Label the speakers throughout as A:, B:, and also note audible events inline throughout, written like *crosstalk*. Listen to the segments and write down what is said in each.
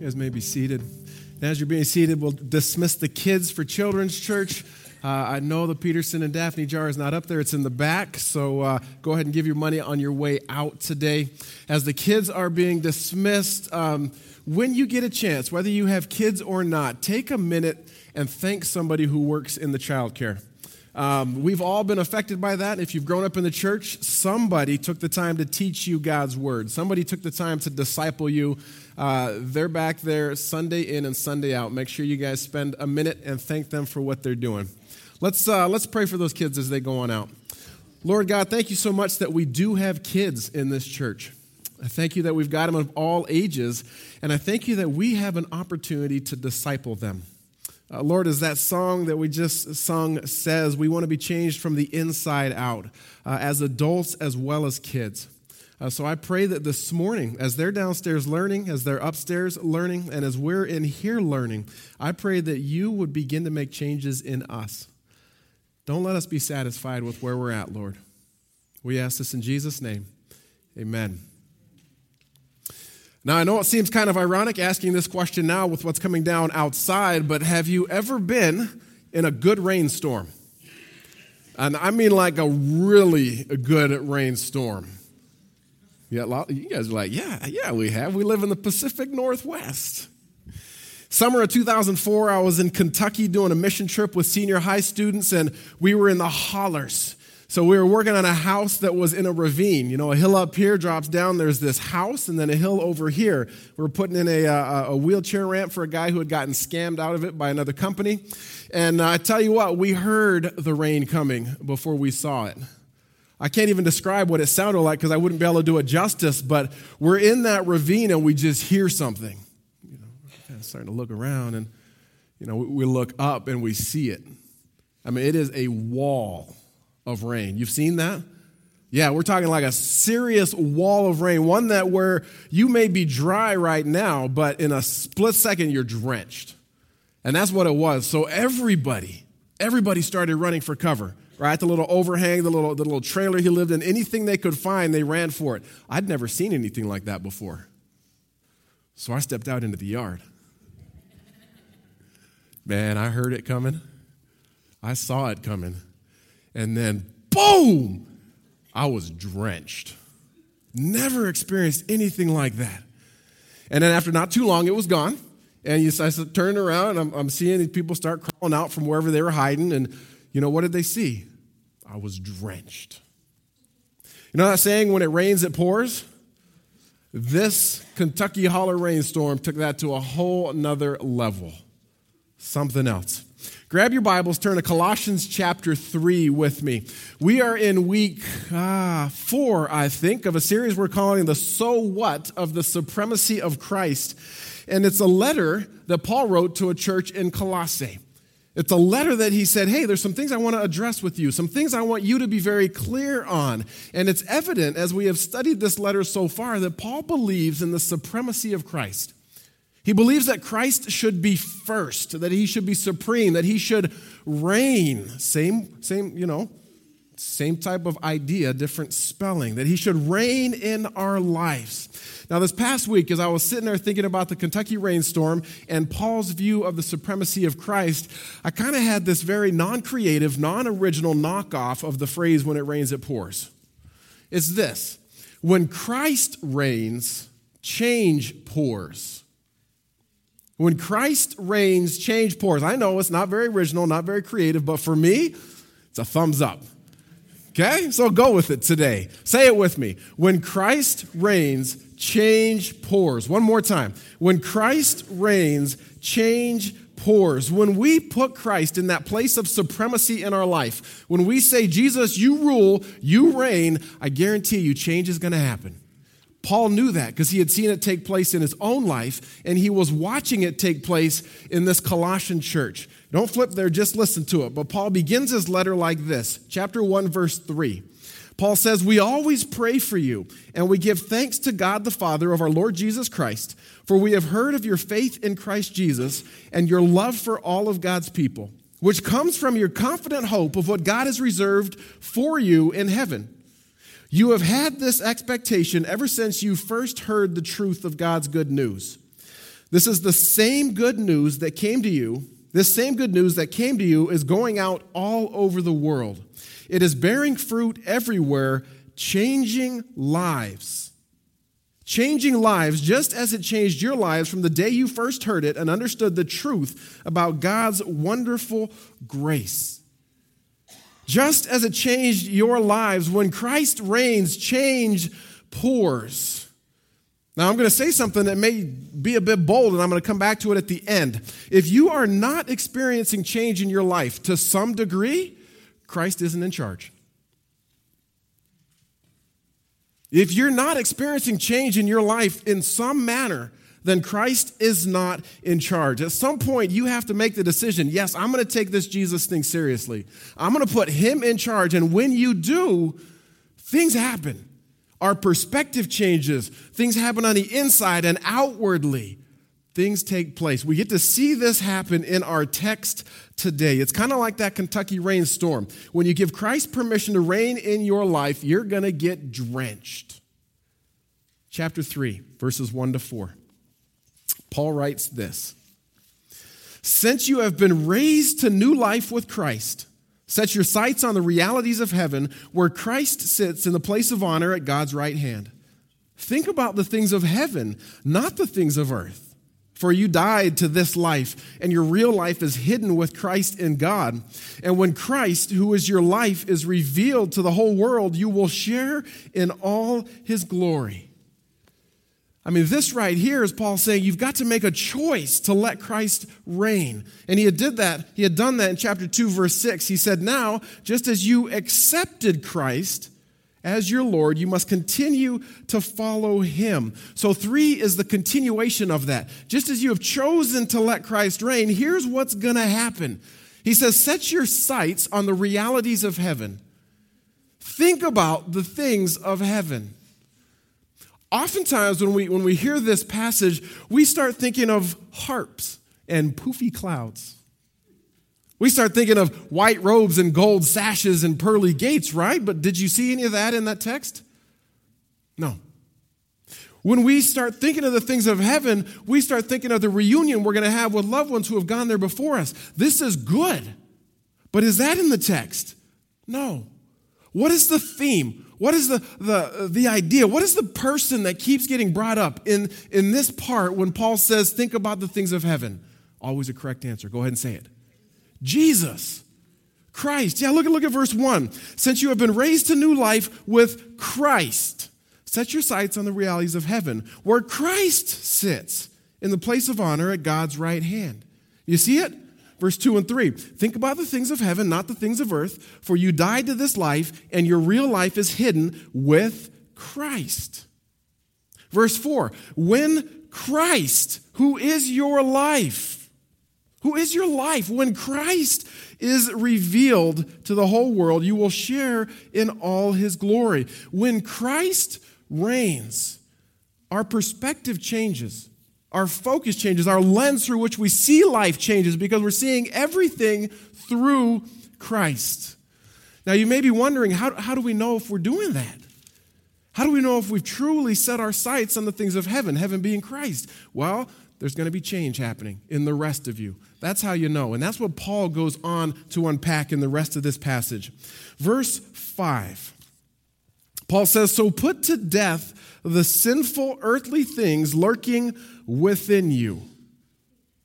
A: You guys may be seated. And as you're being seated, we'll dismiss the kids for Children's Church. Uh, I know the Peterson and Daphne jar is not up there, it's in the back. So uh, go ahead and give your money on your way out today. As the kids are being dismissed, um, when you get a chance, whether you have kids or not, take a minute and thank somebody who works in the child care. Um, we've all been affected by that. If you've grown up in the church, somebody took the time to teach you God's word. Somebody took the time to disciple you. Uh, they're back there Sunday in and Sunday out. Make sure you guys spend a minute and thank them for what they're doing. Let's, uh, let's pray for those kids as they go on out. Lord God, thank you so much that we do have kids in this church. I thank you that we've got them of all ages, and I thank you that we have an opportunity to disciple them. Uh, Lord, as that song that we just sung says, we want to be changed from the inside out, uh, as adults as well as kids. Uh, so I pray that this morning, as they're downstairs learning, as they're upstairs learning, and as we're in here learning, I pray that you would begin to make changes in us. Don't let us be satisfied with where we're at, Lord. We ask this in Jesus' name. Amen. Now, I know it seems kind of ironic asking this question now with what's coming down outside, but have you ever been in a good rainstorm? And I mean like a really good rainstorm. Yeah, you guys are like, yeah, yeah, we have. We live in the Pacific Northwest. Summer of 2004, I was in Kentucky doing a mission trip with senior high students, and we were in the hollers. So we were working on a house that was in a ravine. You know, a hill up here drops down. There's this house, and then a hill over here. We are putting in a, a, a, wheelchair ramp for a guy who had gotten scammed out of it by another company. And uh, I tell you what, we heard the rain coming before we saw it. I can't even describe what it sounded like because I wouldn't be able to do it justice. But we're in that ravine and we just hear something. You know, kind of starting to look around, and you know, we, we look up and we see it. I mean, it is a wall of rain. You've seen that? Yeah, we're talking like a serious wall of rain, one that where you may be dry right now, but in a split second you're drenched. And that's what it was. So everybody, everybody started running for cover, right? The little overhang, the little, the little trailer he lived in, anything they could find, they ran for it. I'd never seen anything like that before. So I stepped out into the yard. Man, I heard it coming. I saw it coming and then boom, I was drenched. Never experienced anything like that. And then after not too long, it was gone. And you, I turned around and I'm, I'm seeing people start crawling out from wherever they were hiding. And you know, what did they see? I was drenched. You know that saying, when it rains, it pours? This Kentucky holler rainstorm took that to a whole nother level. Something else. Grab your Bibles, turn to Colossians chapter 3 with me. We are in week ah, four, I think, of a series we're calling The So What of the Supremacy of Christ. And it's a letter that Paul wrote to a church in Colossae. It's a letter that he said, Hey, there's some things I want to address with you, some things I want you to be very clear on. And it's evident as we have studied this letter so far that Paul believes in the supremacy of Christ. He believes that Christ should be first, that he should be supreme, that he should reign. Same, same, you know, same type of idea, different spelling, that he should reign in our lives. Now, this past week, as I was sitting there thinking about the Kentucky rainstorm and Paul's view of the supremacy of Christ, I kind of had this very non creative, non original knockoff of the phrase, when it rains, it pours. It's this when Christ reigns, change pours. When Christ reigns, change pours. I know it's not very original, not very creative, but for me, it's a thumbs up. Okay? So go with it today. Say it with me. When Christ reigns, change pours. One more time. When Christ reigns, change pours. When we put Christ in that place of supremacy in our life, when we say, Jesus, you rule, you reign, I guarantee you change is going to happen. Paul knew that because he had seen it take place in his own life and he was watching it take place in this Colossian church. Don't flip there, just listen to it. But Paul begins his letter like this chapter 1, verse 3. Paul says, We always pray for you, and we give thanks to God the Father of our Lord Jesus Christ, for we have heard of your faith in Christ Jesus and your love for all of God's people, which comes from your confident hope of what God has reserved for you in heaven. You have had this expectation ever since you first heard the truth of God's good news. This is the same good news that came to you. This same good news that came to you is going out all over the world. It is bearing fruit everywhere, changing lives. Changing lives just as it changed your lives from the day you first heard it and understood the truth about God's wonderful grace. Just as it changed your lives when Christ reigns, change pours. Now, I'm going to say something that may be a bit bold, and I'm going to come back to it at the end. If you are not experiencing change in your life to some degree, Christ isn't in charge. If you're not experiencing change in your life in some manner, then Christ is not in charge. At some point, you have to make the decision yes, I'm going to take this Jesus thing seriously. I'm going to put him in charge. And when you do, things happen. Our perspective changes, things happen on the inside and outwardly things take place. We get to see this happen in our text today. It's kind of like that Kentucky rainstorm. When you give Christ permission to reign in your life, you're going to get drenched. Chapter 3, verses 1 to 4. Paul writes this Since you have been raised to new life with Christ, set your sights on the realities of heaven, where Christ sits in the place of honor at God's right hand. Think about the things of heaven, not the things of earth. For you died to this life, and your real life is hidden with Christ in God. And when Christ, who is your life, is revealed to the whole world, you will share in all his glory. I mean, this right here is Paul saying you've got to make a choice to let Christ reign. And he had did that, he had done that in chapter 2, verse 6. He said, Now, just as you accepted Christ, as your Lord, you must continue to follow him. So, three is the continuation of that. Just as you have chosen to let Christ reign, here's what's going to happen. He says, Set your sights on the realities of heaven. Think about the things of heaven. Oftentimes, when we, when we hear this passage, we start thinking of harps and poofy clouds. We start thinking of white robes and gold sashes and pearly gates, right? But did you see any of that in that text? No. When we start thinking of the things of heaven, we start thinking of the reunion we're going to have with loved ones who have gone there before us. This is good. But is that in the text? No. What is the theme? What is the, the, the idea? What is the person that keeps getting brought up in, in this part when Paul says, think about the things of heaven? Always a correct answer. Go ahead and say it. Jesus. Christ. Yeah, look at look at verse 1. Since you have been raised to new life with Christ, set your sights on the realities of heaven, where Christ sits in the place of honor at God's right hand. You see it? Verse 2 and 3. Think about the things of heaven, not the things of earth, for you died to this life, and your real life is hidden with Christ. Verse 4. When Christ, who is your life, who is your life. When Christ is revealed to the whole world, you will share in all his glory. When Christ reigns, our perspective changes, our focus changes, our lens through which we see life changes because we're seeing everything through Christ. Now, you may be wondering how, how do we know if we're doing that? How do we know if we've truly set our sights on the things of heaven, heaven being Christ? Well, there's going to be change happening in the rest of you. That's how you know. And that's what Paul goes on to unpack in the rest of this passage. Verse 5. Paul says, So put to death the sinful earthly things lurking within you.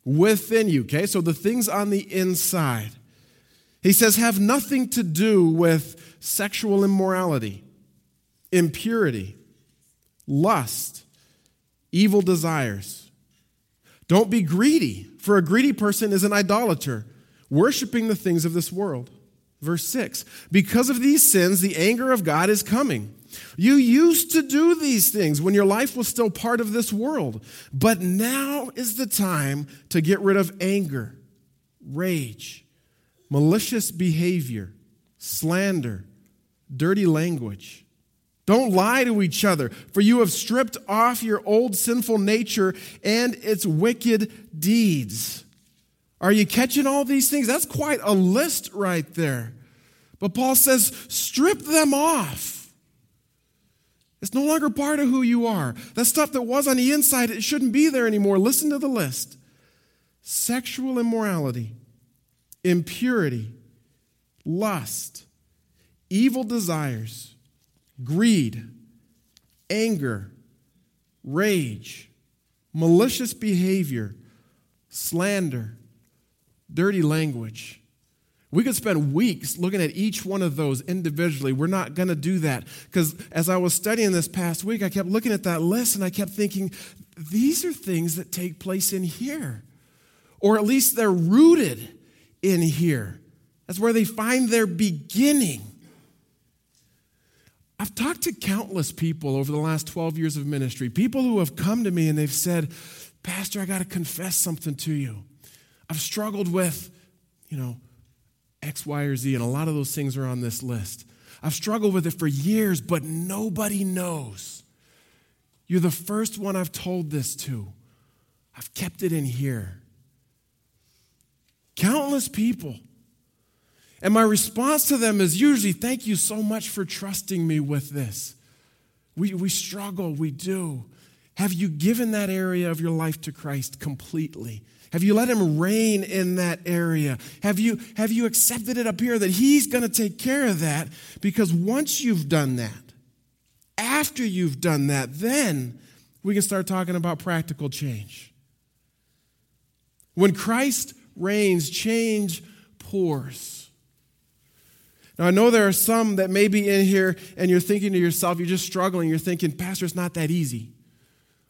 A: Within you, okay? So the things on the inside. He says, have nothing to do with sexual immorality, impurity, lust, evil desires don't be greedy, for a greedy person is an idolater, worshiping the things of this world. Verse 6 Because of these sins, the anger of God is coming. You used to do these things when your life was still part of this world, but now is the time to get rid of anger, rage, malicious behavior, slander, dirty language don't lie to each other, for you have stripped off your old sinful nature and its wicked deeds. Are you catching all these things? That's quite a list right there. But Paul says, strip them off. It's no longer part of who you are. That stuff that was on the inside, it shouldn't be there anymore. Listen to the list sexual immorality, impurity, lust, evil desires, greed, anger, rage, malicious behavior, slander, dirty language. We could spend weeks looking at each one of those individually. We're not going to do that because as I was studying this past week, I kept looking at that list and I kept thinking, these are things that take place in here, or at least they're rooted in here. That's where they find their beginning. I've talked to countless people over the last 12 years of ministry, people who have come to me and they've said, Pastor, I got to confess something to you. I've struggled with, you know, X, Y, or Z, and a lot of those things are on this list. I've struggled with it for years, but nobody knows. You're the first one I've told this to. I've kept it in here. Countless people and my response to them is usually, Thank you so much for trusting me with this. We, we struggle, we do. Have you given that area of your life to Christ completely? Have you let him reign in that area? Have you, have you accepted it up here that he's going to take care of that? Because once you've done that, after you've done that, then we can start talking about practical change. When Christ reigns, change pours. Now, I know there are some that may be in here and you're thinking to yourself, you're just struggling. You're thinking, Pastor, it's not that easy.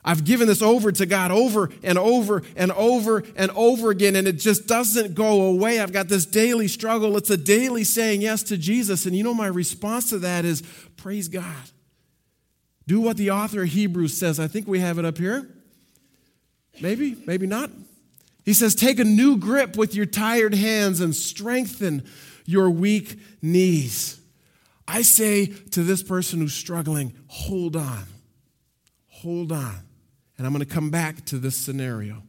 A: I've given this over to God over and over and over and over again, and it just doesn't go away. I've got this daily struggle. It's a daily saying yes to Jesus. And you know, my response to that is praise God. Do what the author of Hebrews says. I think we have it up here. Maybe, maybe not. He says, Take a new grip with your tired hands and strengthen your weak knees. I say to this person who's struggling, hold on, hold on. And I'm going to come back to this scenario.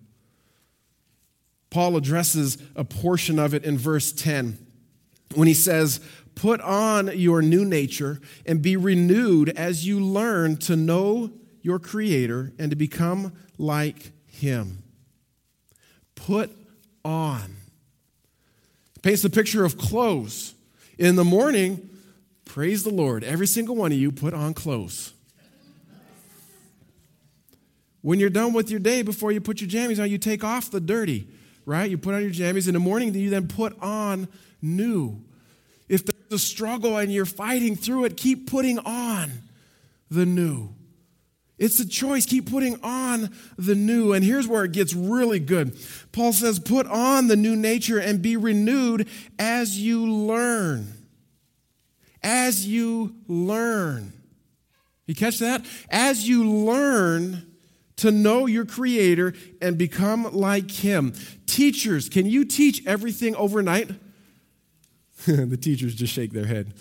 A: Paul addresses a portion of it in verse 10 when he says, Put on your new nature and be renewed as you learn to know your Creator and to become like Him. Put on paints the picture of clothes. In the morning, praise the Lord, every single one of you put on clothes. When you're done with your day, before you put your jammies on, you take off the dirty, right? You put on your jammies. In the morning, you then put on new. If there's a struggle and you're fighting through it, keep putting on the new. It's a choice. Keep putting on the new. And here's where it gets really good. Paul says, Put on the new nature and be renewed as you learn. As you learn. You catch that? As you learn to know your Creator and become like Him. Teachers, can you teach everything overnight? *laughs* the teachers just shake their head.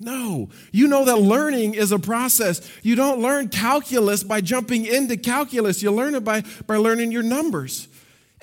A: No. You know that learning is a process. You don't learn calculus by jumping into calculus. You learn it by, by learning your numbers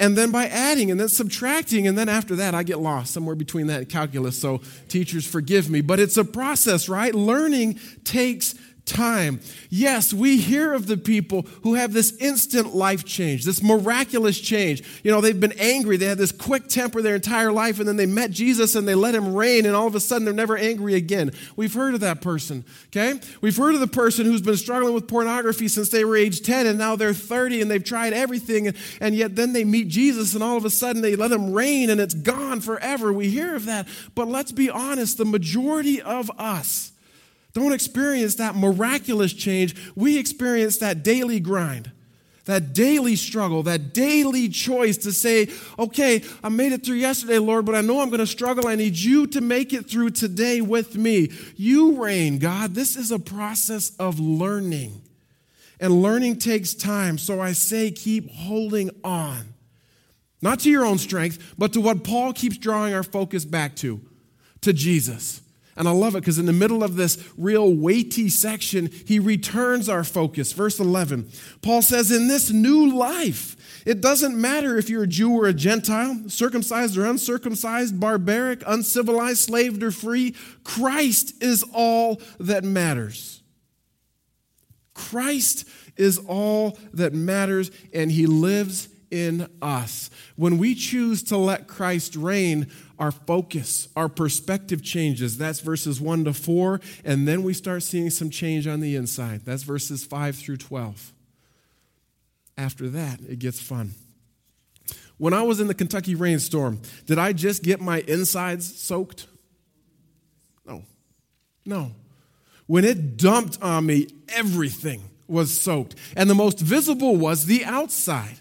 A: and then by adding and then subtracting. And then after that, I get lost somewhere between that and calculus. So, teachers, forgive me. But it's a process, right? Learning takes time. Yes, we hear of the people who have this instant life change, this miraculous change. You know, they've been angry, they had this quick temper their entire life, and then they met Jesus and they let him reign, and all of a sudden they're never angry again. We've heard of that person, okay? We've heard of the person who's been struggling with pornography since they were age 10, and now they're 30 and they've tried everything, and, and yet then they meet Jesus, and all of a sudden they let him reign, and it's gone forever. We hear of that. But let's be honest, the majority of us, don't experience that miraculous change. We experience that daily grind, that daily struggle, that daily choice to say, okay, I made it through yesterday, Lord, but I know I'm going to struggle. I need you to make it through today with me. You reign, God. This is a process of learning. And learning takes time. So I say, keep holding on. Not to your own strength, but to what Paul keeps drawing our focus back to, to Jesus. And I love it because in the middle of this real weighty section, he returns our focus. Verse 11, Paul says, In this new life, it doesn't matter if you're a Jew or a Gentile, circumcised or uncircumcised, barbaric, uncivilized, slaved or free, Christ is all that matters. Christ is all that matters, and he lives in us. When we choose to let Christ reign, our focus, our perspective changes. That's verses 1 to 4. And then we start seeing some change on the inside. That's verses 5 through 12. After that, it gets fun. When I was in the Kentucky rainstorm, did I just get my insides soaked? No. No. When it dumped on me, everything was soaked. And the most visible was the outside.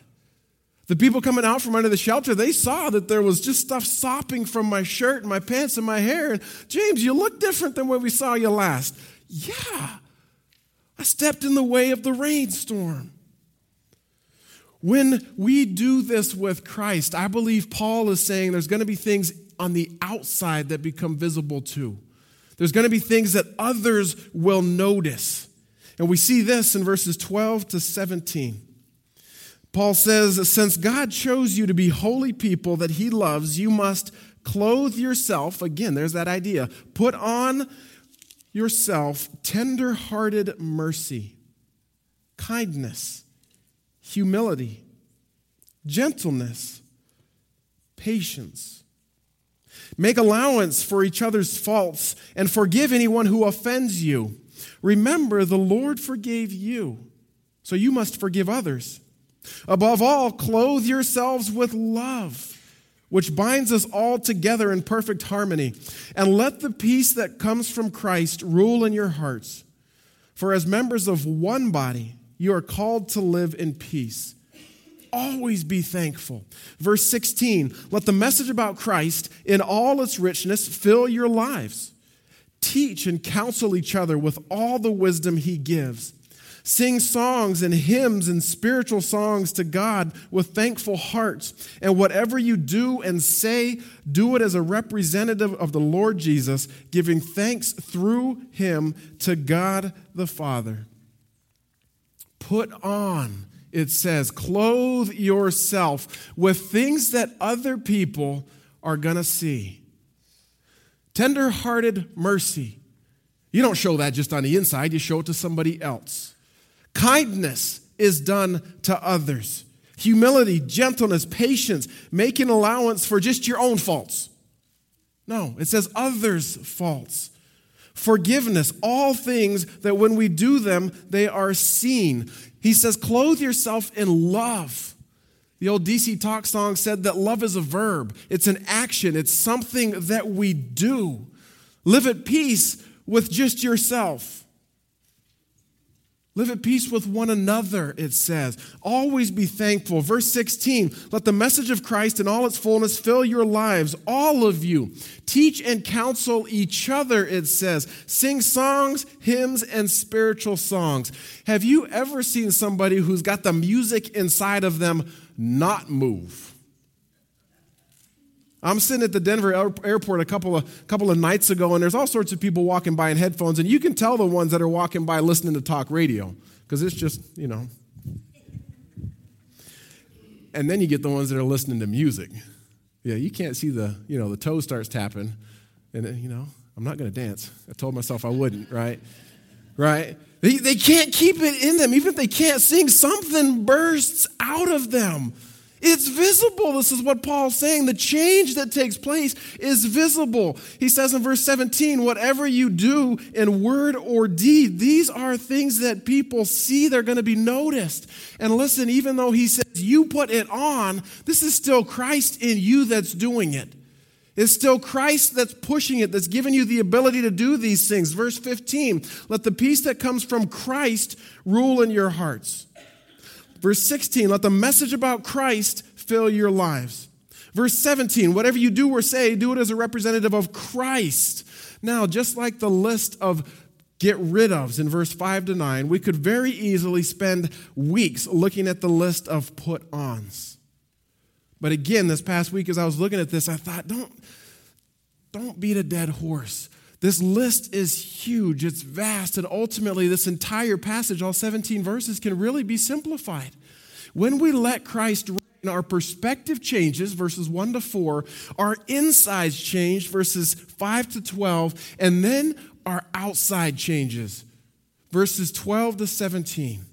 A: The people coming out from under the shelter, they saw that there was just stuff sopping from my shirt and my pants and my hair. And James, you look different than when we saw you last. Yeah, I stepped in the way of the rainstorm. When we do this with Christ, I believe Paul is saying there's going to be things on the outside that become visible too. There's going to be things that others will notice. And we see this in verses 12 to 17. Paul says, Since God chose you to be holy people that he loves, you must clothe yourself. Again, there's that idea. Put on yourself tender hearted mercy, kindness, humility, gentleness, patience. Make allowance for each other's faults and forgive anyone who offends you. Remember, the Lord forgave you, so you must forgive others. Above all, clothe yourselves with love, which binds us all together in perfect harmony. And let the peace that comes from Christ rule in your hearts. For as members of one body, you are called to live in peace. Always be thankful. Verse 16 Let the message about Christ in all its richness fill your lives. Teach and counsel each other with all the wisdom he gives Sing songs and hymns and spiritual songs to God with thankful hearts. And whatever you do and say, do it as a representative of the Lord Jesus, giving thanks through him to God the Father. Put on, it says, clothe yourself with things that other people are going to see. Tender hearted mercy. You don't show that just on the inside, you show it to somebody else. Kindness is done to others. Humility, gentleness, patience, making allowance for just your own faults. No, it says others' faults. Forgiveness, all things that when we do them, they are seen. He says, clothe yourself in love. The old DC Talk song said that love is a verb, it's an action, it's something that we do. Live at peace with just yourself. Live at peace with one another, it says. Always be thankful. Verse 16 let the message of Christ in all its fullness fill your lives, all of you. Teach and counsel each other, it says. Sing songs, hymns, and spiritual songs. Have you ever seen somebody who's got the music inside of them not move? I'm sitting at the Denver airport a couple of, couple of nights ago, and there's all sorts of people walking by in headphones, and you can tell the ones that are walking by listening to talk radio because it's just, you know. And then you get the ones that are listening to music. Yeah, you can't see the, you know, the toe starts tapping, and, then, you know, I'm not going to dance. I told myself I wouldn't, right? Right? They, they can't keep it in them. Even if they can't sing, something bursts out of them. It's visible. This is what Paul's saying. The change that takes place is visible. He says in verse 17, whatever you do in word or deed, these are things that people see. They're going to be noticed. And listen, even though he says you put it on, this is still Christ in you that's doing it. It's still Christ that's pushing it, that's giving you the ability to do these things. Verse 15, let the peace that comes from Christ rule in your hearts. Verse 16, let the message about Christ fill your lives. Verse 17, whatever you do or say, do it as a representative of Christ. Now, just like the list of get rid ofs in verse 5 to 9, we could very easily spend weeks looking at the list of put ons. But again, this past week as I was looking at this, I thought, don't, don't beat a dead horse. This list is huge, it's vast, and ultimately, this entire passage, all 17 verses, can really be simplified. When we let Christ reign, our perspective changes, verses 1 to 4, our insides change, verses 5 to 12, and then our outside changes, verses 12 to 17.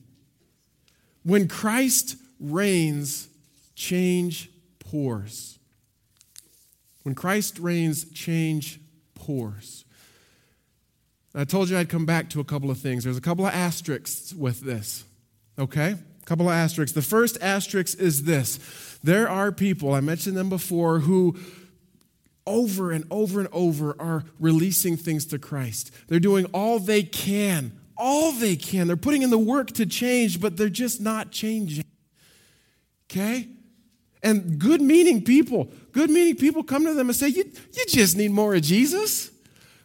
A: When Christ reigns, change pours. When Christ reigns, change pours. I told you I'd come back to a couple of things. There's a couple of asterisks with this, okay? A couple of asterisks. The first asterisk is this there are people, I mentioned them before, who over and over and over are releasing things to Christ. They're doing all they can, all they can. They're putting in the work to change, but they're just not changing. Okay? And good meaning people, good meaning people come to them and say, You, you just need more of Jesus.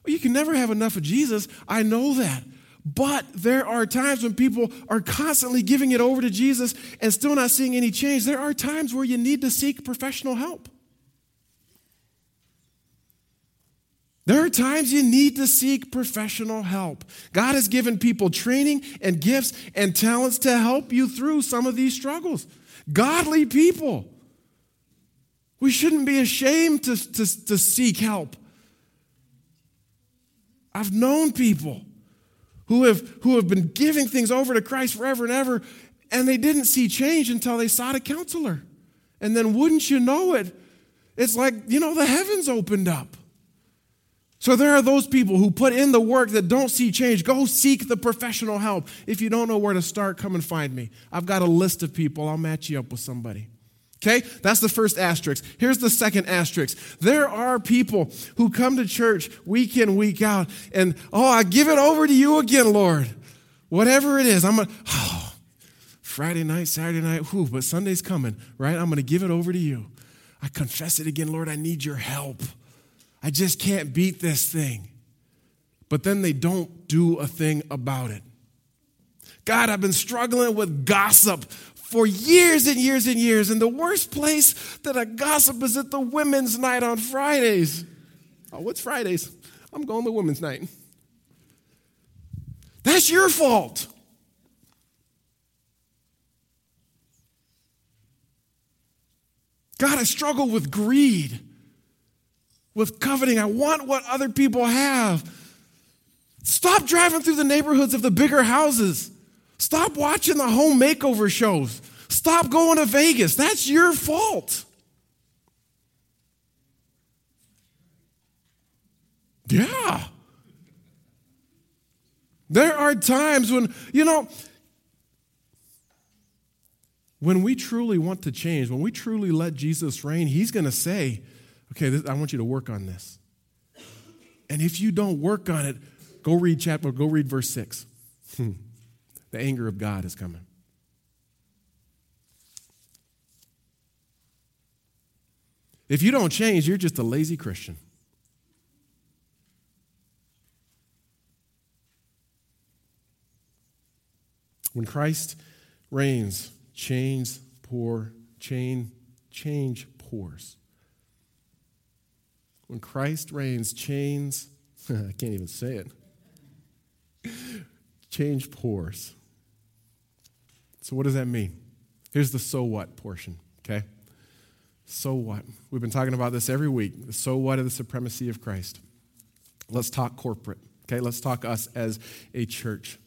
A: Well, you can never have enough of Jesus. I know that. But there are times when people are constantly giving it over to Jesus and still not seeing any change. There are times where you need to seek professional help. There are times you need to seek professional help. God has given people training and gifts and talents to help you through some of these struggles. Godly people. We shouldn't be ashamed to, to, to seek help. I've known people who have, who have been giving things over to Christ forever and ever, and they didn't see change until they sought a counselor. And then, wouldn't you know it, it's like, you know, the heavens opened up. So there are those people who put in the work that don't see change. Go seek the professional help. If you don't know where to start, come and find me. I've got a list of people. I'll match you up with somebody. Okay? That's the first asterisk. Here's the second asterisk. There are people who come to church week in, week out, and, oh, I give it over to you again, Lord. Whatever it is, I'm to, oh, Friday night, Saturday night, whew, but Sunday's coming, right? I'm to give it over to you. I confess it again, Lord, I need your help. I just can't beat this thing. But then they don't do a thing about it. God, I've been struggling with gossip for years and years and years. And the worst place that I gossip is at the women's night on Fridays. Oh, what's Fridays? I'm going to women's night. That's your fault. God, I struggle with greed, with coveting. I want what other people have. Stop driving through the neighborhoods of the bigger houses. Stop watching the home makeover shows. Stop going to Vegas. That's your fault. Yeah. There are times when, you know, when we truly want to change, when we truly let Jesus reign, He's going to say, okay, this, I want you to work on this. And if you don't work on it, go read chapter, go read verse 6. Hmm. The anger of God is coming. If you don't change, you're just a lazy Christian. When Christ reigns, chains pour, chain, change pours. When Christ reigns, chains, *laughs* I can't even say it, *laughs* change pours. So, what does that mean? Here's the so what portion, okay? So what? We've been talking about this every week. The so what of the supremacy of Christ. Let's talk corporate, okay? Let's talk us as a church.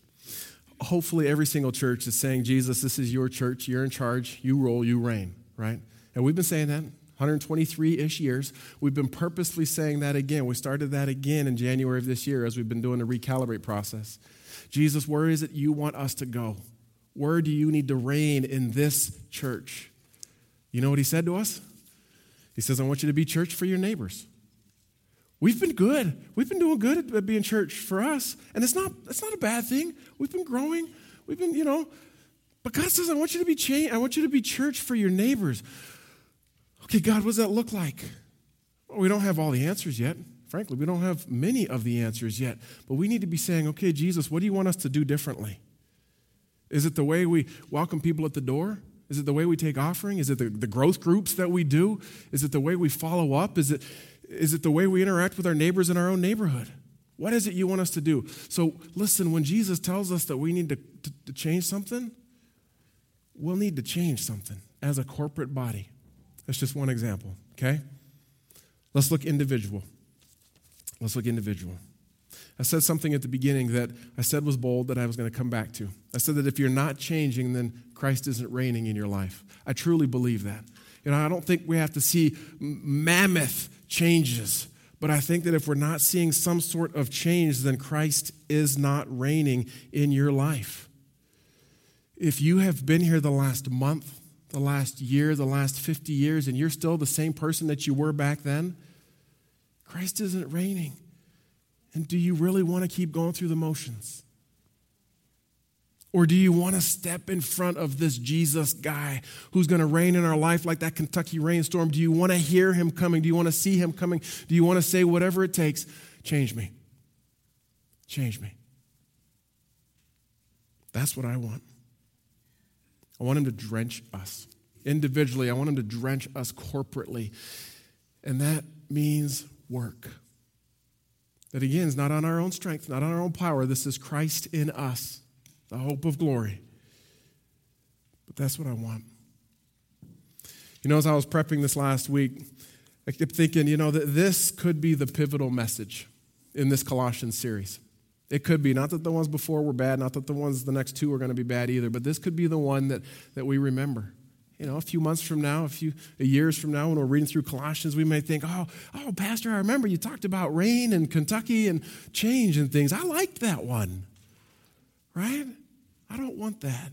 A: Hopefully, every single church is saying, Jesus, this is your church. You're in charge. You rule, you reign, right? And we've been saying that 123 ish years. We've been purposely saying that again. We started that again in January of this year as we've been doing the recalibrate process. Jesus, where is it you want us to go? Where do you need to reign in this church? You know what he said to us? He says, I want you to be church for your neighbors. We've been good. We've been doing good at being church for us. And it's not, it's not a bad thing. We've been growing. We've been, you know, but God says, I want you to be change, I want you to be church for your neighbors. Okay, God, what does that look like? Well, we don't have all the answers yet. Frankly, we don't have many of the answers yet. But we need to be saying, okay, Jesus, what do you want us to do differently? Is it the way we welcome people at the door? Is it the way we take offering? Is it the, the growth groups that we do? Is it the way we follow up? Is it, is it the way we interact with our neighbors in our own neighborhood? What is it you want us to do? So, listen, when Jesus tells us that we need to, to, to change something, we'll need to change something as a corporate body. That's just one example, okay? Let's look individual. Let's look individual. I said something at the beginning that I said was bold that I was going to come back to. I said that if you're not changing, then Christ isn't reigning in your life. I truly believe that. You know, I don't think we have to see mammoth changes, but I think that if we're not seeing some sort of change, then Christ is not reigning in your life. If you have been here the last month, the last year, the last 50 years, and you're still the same person that you were back then, Christ isn't reigning. And do you really want to keep going through the motions? Or do you want to step in front of this Jesus guy who's going to reign in our life like that Kentucky rainstorm? Do you want to hear him coming? Do you want to see him coming? Do you want to say, whatever it takes, change me? Change me. That's what I want. I want him to drench us individually. I want him to drench us corporately. And that means work. That again is not on our own strength, not on our own power. This is Christ in us, the hope of glory. But that's what I want. You know, as I was prepping this last week, I kept thinking, you know, that this could be the pivotal message in this Colossians series. It could be. Not that the ones before were bad, not that the ones the next two are going to be bad either, but this could be the one that, that we remember. You know, a few months from now, a few years from now, when we're reading through Colossians, we may think, oh, oh, Pastor, I remember you talked about rain and Kentucky and change and things. I liked that one. Right? I don't want that.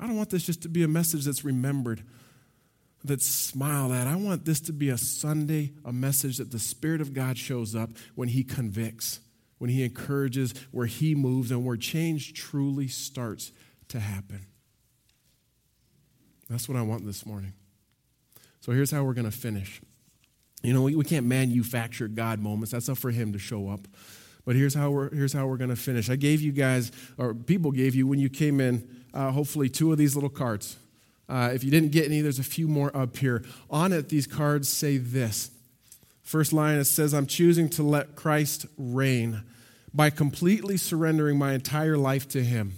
A: I don't want this just to be a message that's remembered, that's smiled at. I want this to be a Sunday, a message that the Spirit of God shows up when He convicts when He encourages, where He moves, and where change truly starts to happen. That's what I want this morning. So here's how we're going to finish. You know, we, we can't manufacture God moments. That's up for Him to show up. But here's how we're, here's how we're going to finish. I gave you guys, or people gave you when you came in, uh, hopefully two of these little cards. Uh, if you didn't get any, there's a few more up here. On it, these cards say this First line, it says, I'm choosing to let Christ reign by completely surrendering my entire life to Him.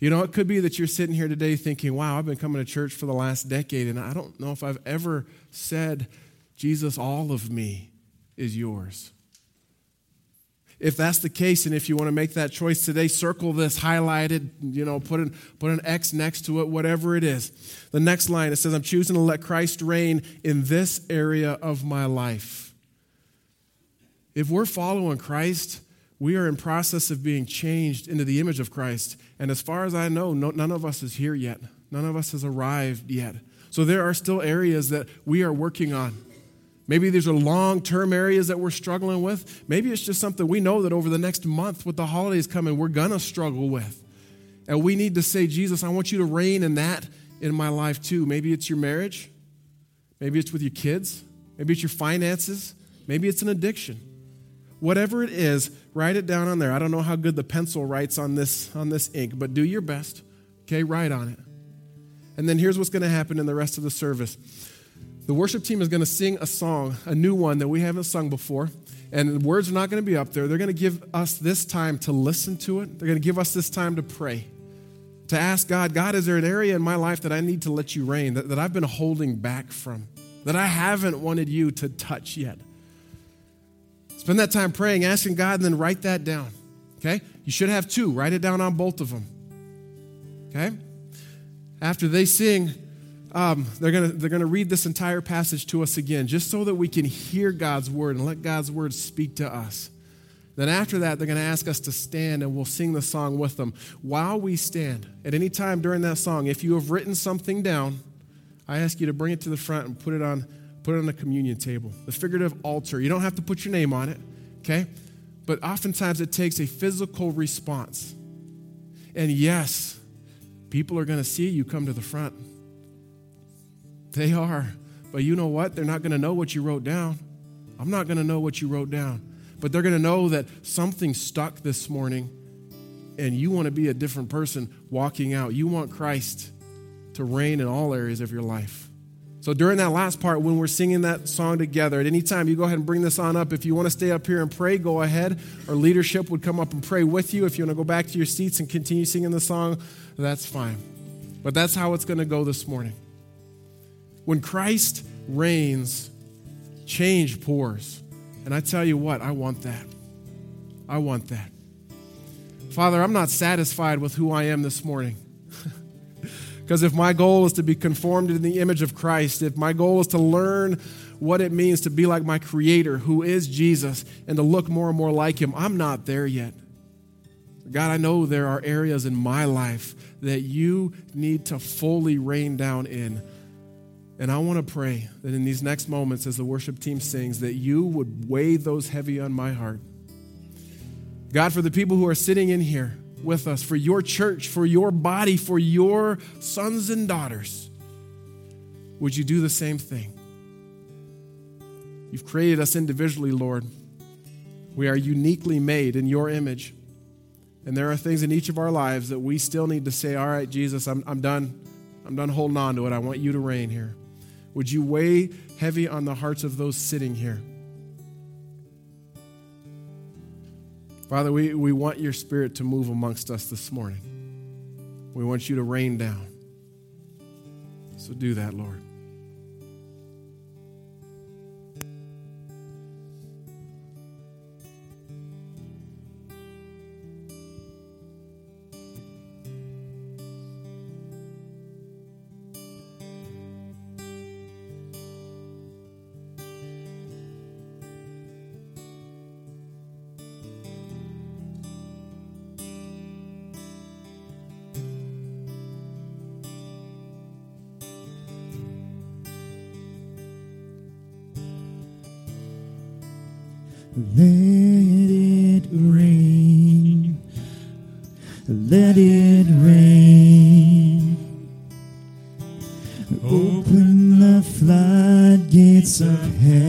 A: You know, it could be that you're sitting here today thinking, wow, I've been coming to church for the last decade, and I don't know if I've ever said, Jesus, all of me is yours. If that's the case, and if you want to make that choice today, circle this, highlight it, you know, put an, put an X next to it, whatever it is. The next line, it says, I'm choosing to let Christ reign in this area of my life. If we're following Christ, we are in process of being changed into the image of Christ. And as far as I know, no, none of us is here yet. None of us has arrived yet. So there are still areas that we are working on. Maybe these are long term areas that we're struggling with. Maybe it's just something we know that over the next month, with the holidays coming, we're going to struggle with. And we need to say, Jesus, I want you to reign in that in my life too. Maybe it's your marriage. Maybe it's with your kids. Maybe it's your finances. Maybe it's an addiction. Whatever it is, write it down on there. I don't know how good the pencil writes on this, on this ink, but do your best. Okay, write on it. And then here's what's going to happen in the rest of the service. The worship team is going to sing a song, a new one that we haven't sung before. And the words are not going to be up there. They're going to give us this time to listen to it. They're going to give us this time to pray, to ask God, God, is there an area in my life that I need to let you reign, that, that I've been holding back from, that I haven't wanted you to touch yet? Spend that time praying, asking God, and then write that down. Okay? You should have two. Write it down on both of them. Okay? After they sing, um, they're going to they're gonna read this entire passage to us again, just so that we can hear God's word and let God's word speak to us. Then after that, they're going to ask us to stand and we'll sing the song with them. While we stand, at any time during that song, if you have written something down, I ask you to bring it to the front and put it on put it on the communion table, the figurative altar. You don't have to put your name on it, okay? But oftentimes it takes a physical response. And yes, people are going to see you come to the front. They are. But you know what? They're not going to know what you wrote down. I'm not going to know what you wrote down. But they're going to know that something stuck this morning and you want to be a different person walking out. You want Christ to reign in all areas of your life. So during that last part, when we're singing that song together, at any time, you go ahead and bring this on up. If you want to stay up here and pray, go ahead. Our leadership would come up and pray with you. If you want to go back to your seats and continue singing the song, that's fine. But that's how it's going to go this morning. When Christ reigns, change pours. And I tell you what, I want that. I want that. Father, I'm not satisfied with who I am this morning. Because if my goal is to be conformed in the image of Christ, if my goal is to learn what it means to be like my Creator, who is Jesus, and to look more and more like Him, I'm not there yet. God, I know there are areas in my life that you need to fully rain down in. And I want to pray that in these next moments, as the worship team sings, that you would weigh those heavy on my heart. God, for the people who are sitting in here with us, for your church, for your body, for your sons and daughters, would you do the same thing? You've created us individually, Lord. We are uniquely made in your image. And there are things in each of our lives that we still need to say, All right, Jesus, I'm, I'm done. I'm done holding on to it. I want you to reign here. Would you weigh heavy on the hearts of those sitting here? Father, we, we want your spirit to move amongst us this morning. We want you to rain down. So do that, Lord.
B: Let it rain. Let it rain. Open the floodgates of heaven.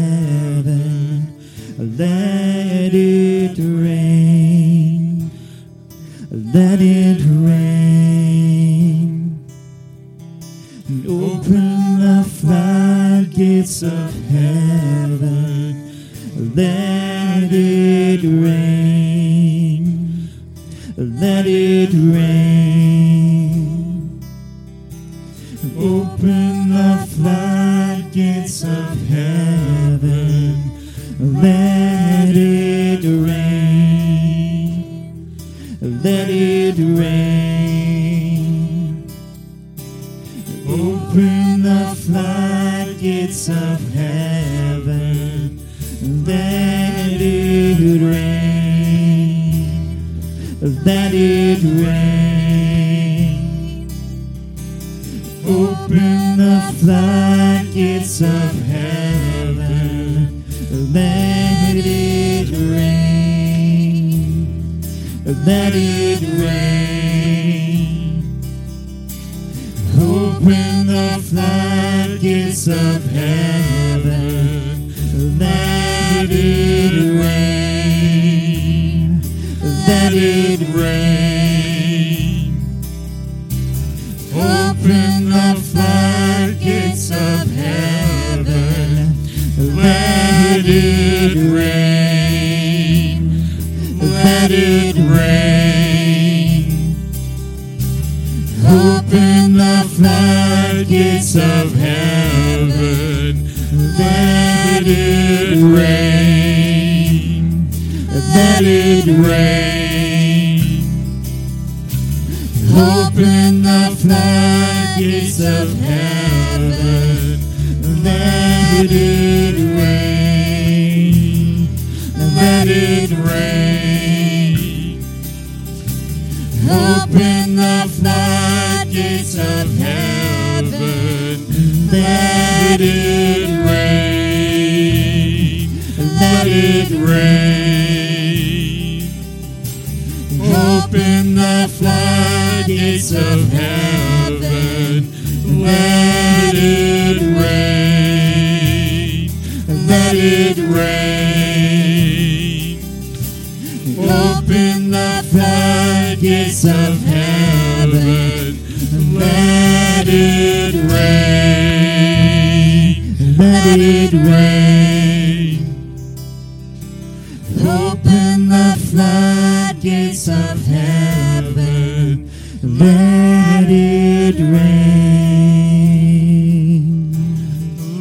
B: Open the floodgates of heaven, let it rain.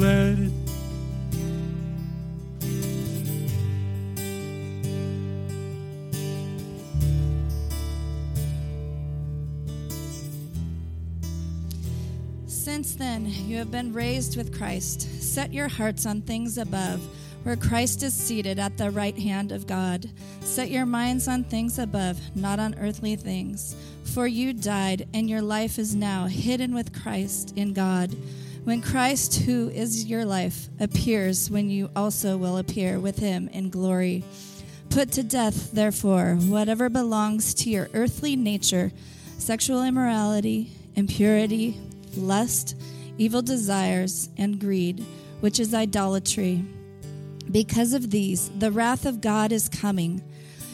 B: Let it. Since
A: then, you
C: have been raised with Christ. Set your hearts on things above where Christ is seated at the right hand of God. Set your minds on things above, not on earthly things. For you died, and your life is now hidden with Christ in God. When Christ, who is your life, appears, when you also will appear with him in glory. Put to death, therefore, whatever belongs to your earthly nature sexual immorality, impurity, lust, evil desires, and greed, which is idolatry. Because of these, the wrath of God is coming.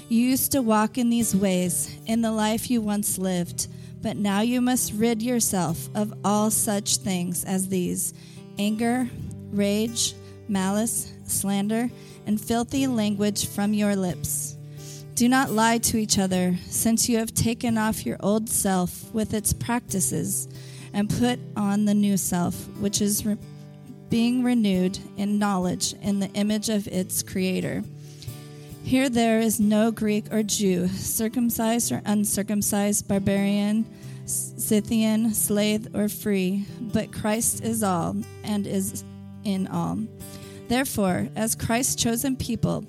C: You used to walk in these ways in the life you once lived, but now you must rid yourself of all such things as these anger, rage, malice, slander, and filthy language from your lips. Do not lie to each other, since you have taken off your old self with its practices and put on the new self, which is re- being renewed in knowledge in the image of its creator. Here there is no Greek or Jew, circumcised or uncircumcised, barbarian, Scythian, slave or free, but Christ is all and is in all. Therefore, as Christ's chosen people,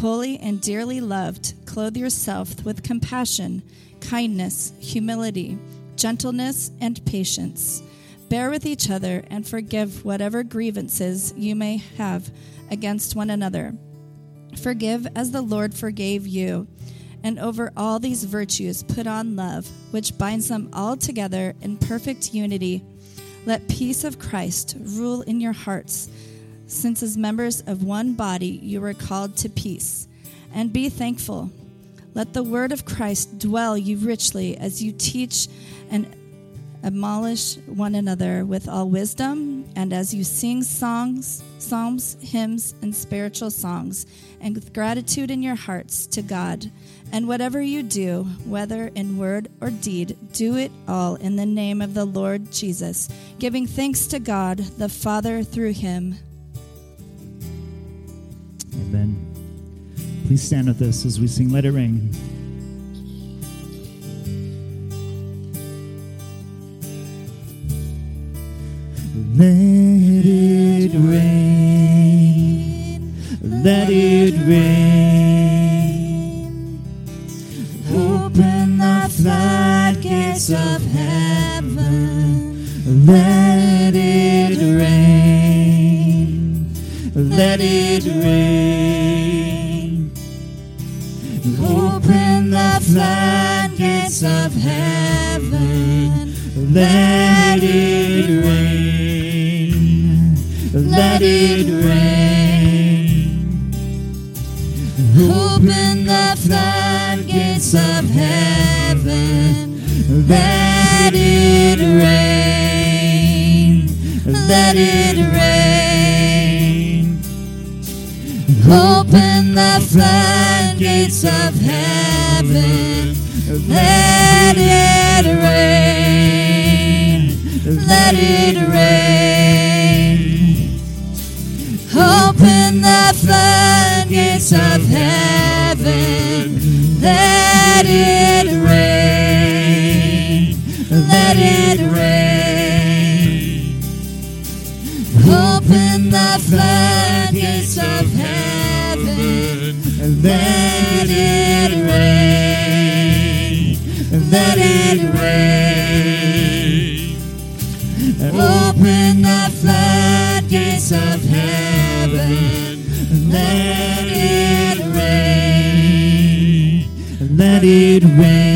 C: holy and dearly loved, clothe yourself with compassion, kindness, humility, gentleness, and patience. Bear with each other and forgive whatever grievances you may have against one another. Forgive as the Lord forgave you. And over all these virtues, put on love, which binds them all together in perfect unity. Let peace of Christ rule in your hearts since as members of one body you were called to peace. And be thankful. Let the word of Christ dwell you richly as you teach and admonish one another with all wisdom, and as you sing songs, psalms, hymns, and spiritual songs, and with gratitude in your hearts to God. And whatever you do, whether in word or deed, do it all in the name of the Lord Jesus, giving thanks to God the Father through him.
B: Amen. Please stand with us as we sing Let It Ring. Let it rain, let it rain. Open the floodgates of heaven, let it rain, let it rain. Open the floodgates of heaven, let let it rain. Open the floodgates of heaven, let it rain, let it rain. Open the floodgates of heaven, let it rain, let it rain. The floodgates of heaven, let it rain, let it rain. Open the floodgates of heaven, let it rain, let it rain. Open the floodgates of heaven, let it rain, let it rain.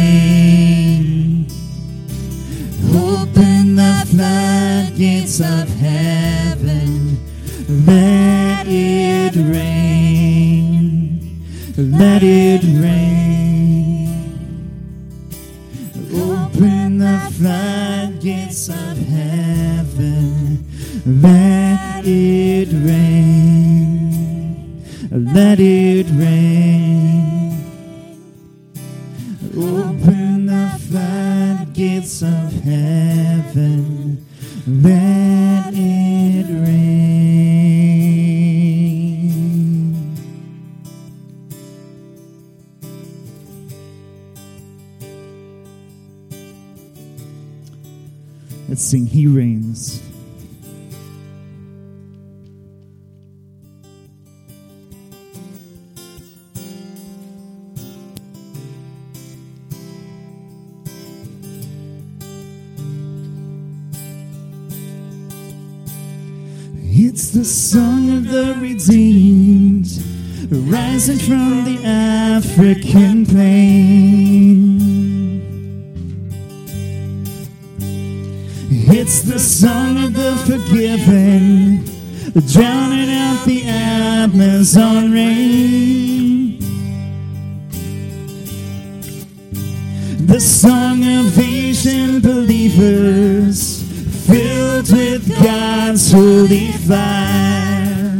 B: The song of Asian believers filled with God's holy fire.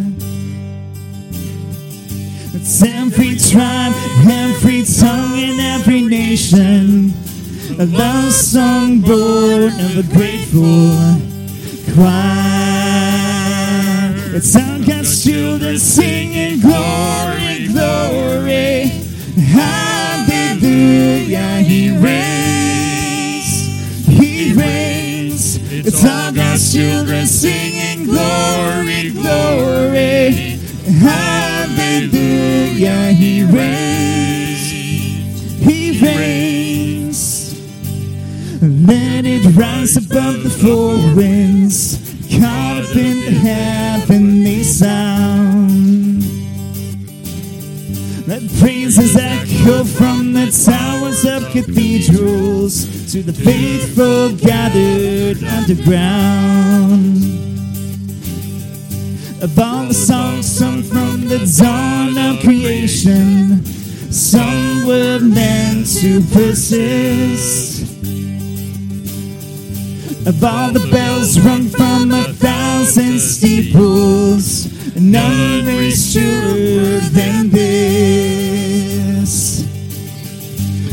B: It's every tribe, every tongue, and every nation. A love song born of a grateful choir. It's how God's children singing glory. He reigns. He reigns. It's all God's children singing glory, glory. Hallelujah, He reigns. He reigns. Let it rise above the four winds, caught up in the heavenly Let praises echo from the towers of cathedrals to the faithful gathered underground. Of all the songs sung from the dawn of creation, some were meant to persist. Of all the bells rung from a thousand steeples, none is truer than this.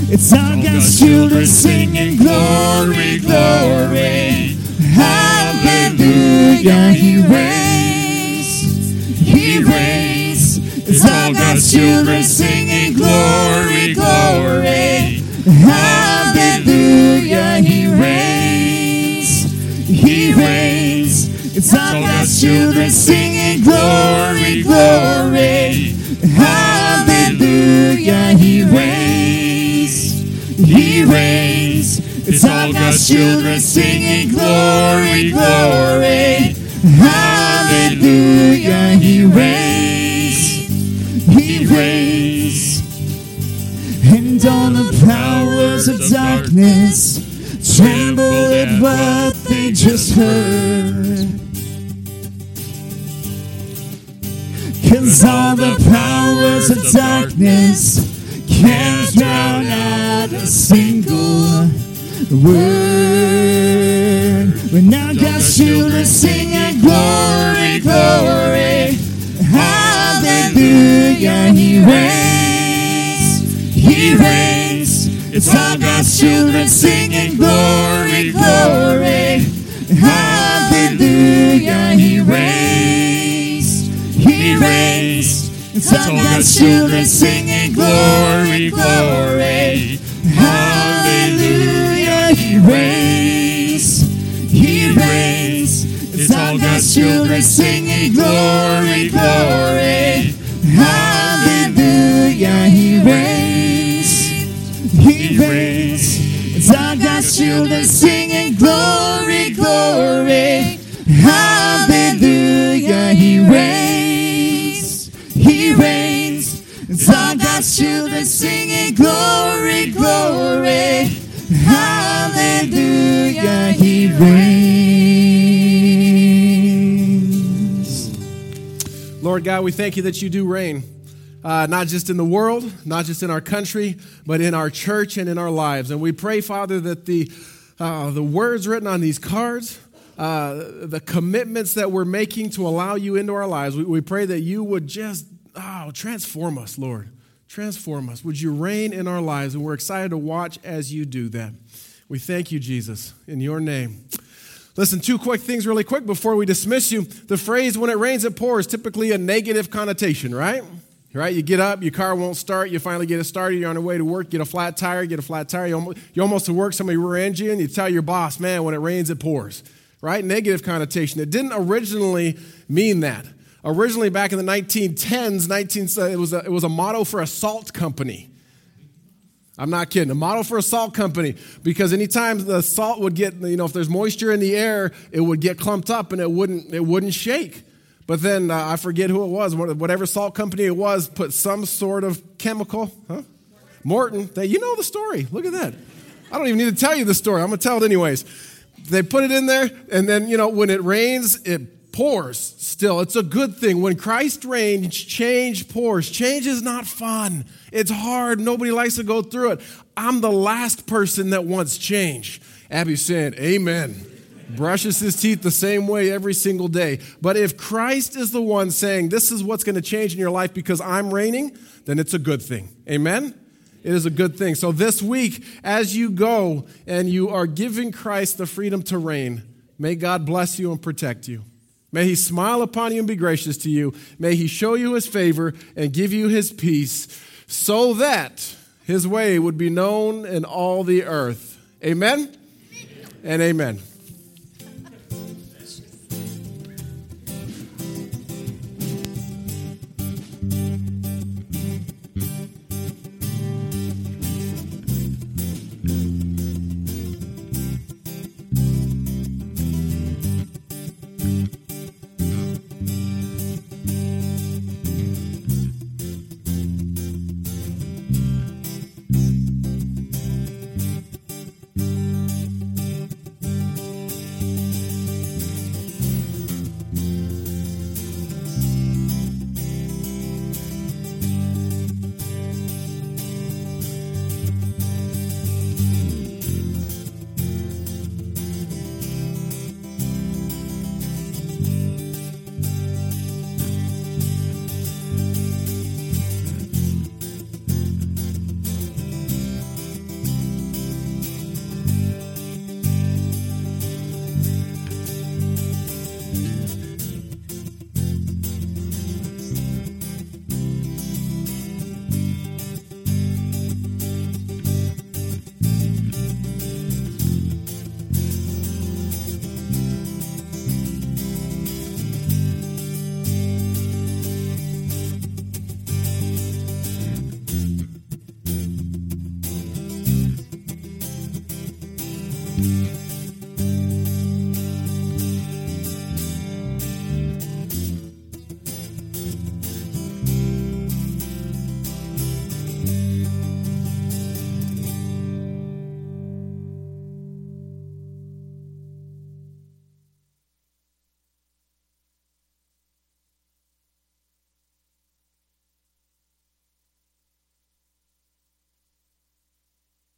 B: It's all God's children singing glory, glory. Hallelujah, He reigns. He reigns. It's all God's children singing glory, glory. Hallelujah, He reigns. He reigns. It's all God's children singing glory, glory. Hallelujah, He reigns. He reigns. It's all God's children singing glory, glory. Hallelujah, He reigns. He reigns. And all the powers of darkness tremble at what they just heard. Cause all the powers of darkness can't drown out a single word. When now God's children singing glory, glory, hallelujah, He reigns, He reigns. It's all God's children singing glory, glory, hallelujah, He reigns, reigns. It's all God's children singing glory, glory, hallelujah, He reigns, He reigns. It's all God's children singing reigns.
A: Lord God, we thank you that you do reign, uh, not just in the world, not just in our country, but in our church and in our lives. And we pray, Father, that the, uh, the words written on these cards, uh, the commitments that we're making to allow you into our lives, we, we pray that you would just oh, transform us, Lord. Transform us. Would you reign in our lives? And we're excited to watch as you do that. We thank you, Jesus, in your name. Listen, two quick things really quick before we dismiss you. The phrase, when it rains, it pours, typically a negative connotation, right? Right? You get up, your car won't start, you finally get it started, you're on the way to work, get a flat tire, get a flat tire, you almost, you almost to work, somebody rear-ends you, and you tell your boss, man, when it rains, it pours. Right? Negative connotation. It didn't originally mean that. Originally, back in the 1910s, 19, it, was a, it was a motto for a salt company. I'm not kidding. A model for a salt company because anytime the salt would get, you know, if there's moisture in the air, it would get clumped up and it wouldn't, it wouldn't shake. But then uh, I forget who it was, whatever salt company it was, put some sort of chemical, huh? Morton. They, you know the story. Look at that. I don't even need to tell you the story. I'm going to tell it anyways. They put it in there, and then, you know, when it rains, it pours still. It's a good thing. When Christ reigns, change pours. Change is not fun. It's hard. Nobody likes to go through it. I'm the last person that wants change. Abby's saying, Amen brushes his teeth the same way every single day. But if Christ is the one saying, This is what's going to change in your life because I'm reigning, then it's a good thing. Amen? It is a good thing. So this week, as you go and you are giving Christ the freedom to reign, may God bless you and protect you. May he smile upon you and be gracious to you. May he show you his favor and give you his peace so that his way would be known in all the earth. Amen and amen.